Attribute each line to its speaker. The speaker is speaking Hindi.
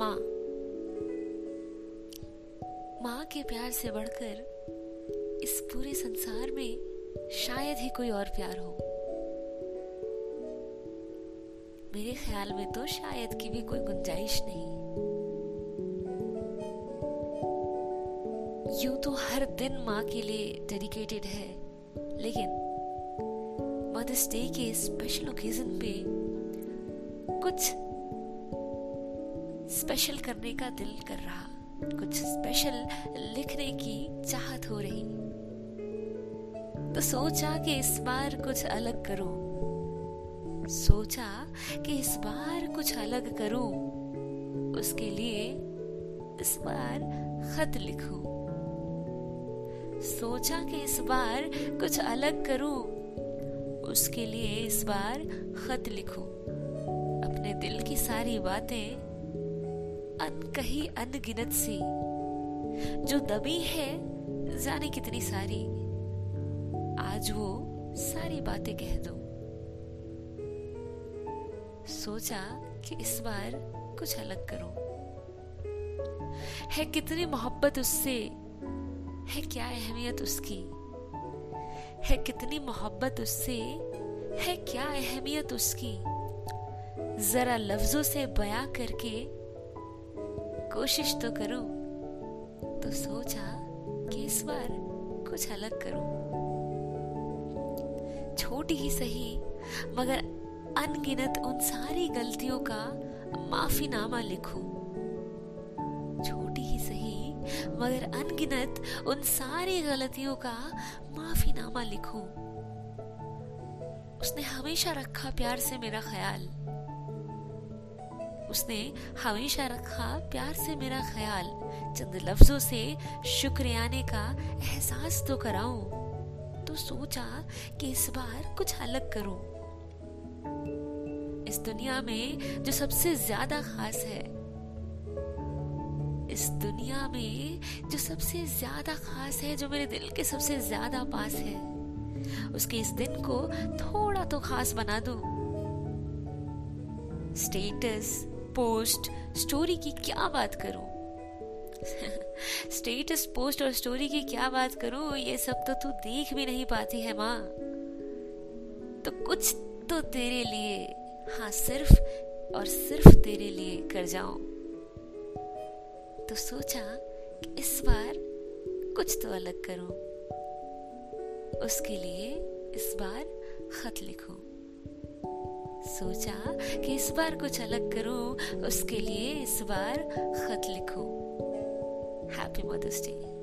Speaker 1: माँ माँ के प्यार से बढ़कर इस पूरे संसार में शायद ही कोई और प्यार हो। मेरे ख्याल में तो शायद की भी कोई गुंजाइश नहीं। यूँ तो हर दिन माँ के लिए डेडिकेटेड है, लेकिन मदर्स डे के स्पेशल ओकेजन पे कुछ स्पेशल करने का दिल कर रहा। कुछ स्पेशल लिखने की चाहत हो रही। तो सोचा कि इस बार कुछ अलग करूँ। सोचा कि इस बार कुछ अलग करूँ। उसके लिए इस बार खत लिखूं। सोचा कि इस बार कुछ अलग करूँ। उसके लिए इस बार खत लिखूं। अपने दिल की सारी बातें अनकही अनगिनत सी। जो दबी है, जाने कितनी सारी। आज वो सारी बातें कह दो। सोचा कि इस बार कुछ अलग करो। है कितनी मोहब्बत उससे। है क्या अहमियत उसकी। है कितनी मोहब्बत उससे। है क्या अहमियत उसकी। जरा लफ्जों से बयां करके कोशिश तो करूँ तो सोचा कि इस बार कुछ अलग करूँ। छोटी ही सही, मगर अनगिनत उन सारी गलतियों का माफीनामा लिखूं। छोटी ही सही, मगर अनगिनत उन सारी गलतियों का माफीनामा लिखूं। उसने हमेशा रखा प्यार से मेरा ख्याल। उसने हमेशा रखा प्यार से मेरा ख्याल। चंद लफ्जों से शुक्रियाने का एहसास तो कराऊं तो सोचा कि इस बार कुछ अलग करूँ। इस दुनिया में जो सबसे ज़्यादा खास है, इस दुनिया में जो सबसे ज़्यादा खास है, जो मेरे दिल के सबसे ज़्यादा पास है, उसके इस दिन को थोड़ा तो खास बना दो। स्टेटस पोस्ट स्टोरी की क्या बात करूँ स्टेटस पोस्ट और स्टोरी की क्या बात करूँ ये सब तो तू देख भी नहीं पाती है माँ तो कुछ तो तेरे लिए हाँ सिर्फ़ और सिर्फ़ तेरे लिए कर जाऊँ तो सोचा कि इस बार कुछ तो अलग करूँ उसके लिए इस बार खत लिखूं सोचा कि इस बार कुछ अलग करूँ, उसके लिए इस बार खत लिखूं। Happy mother's day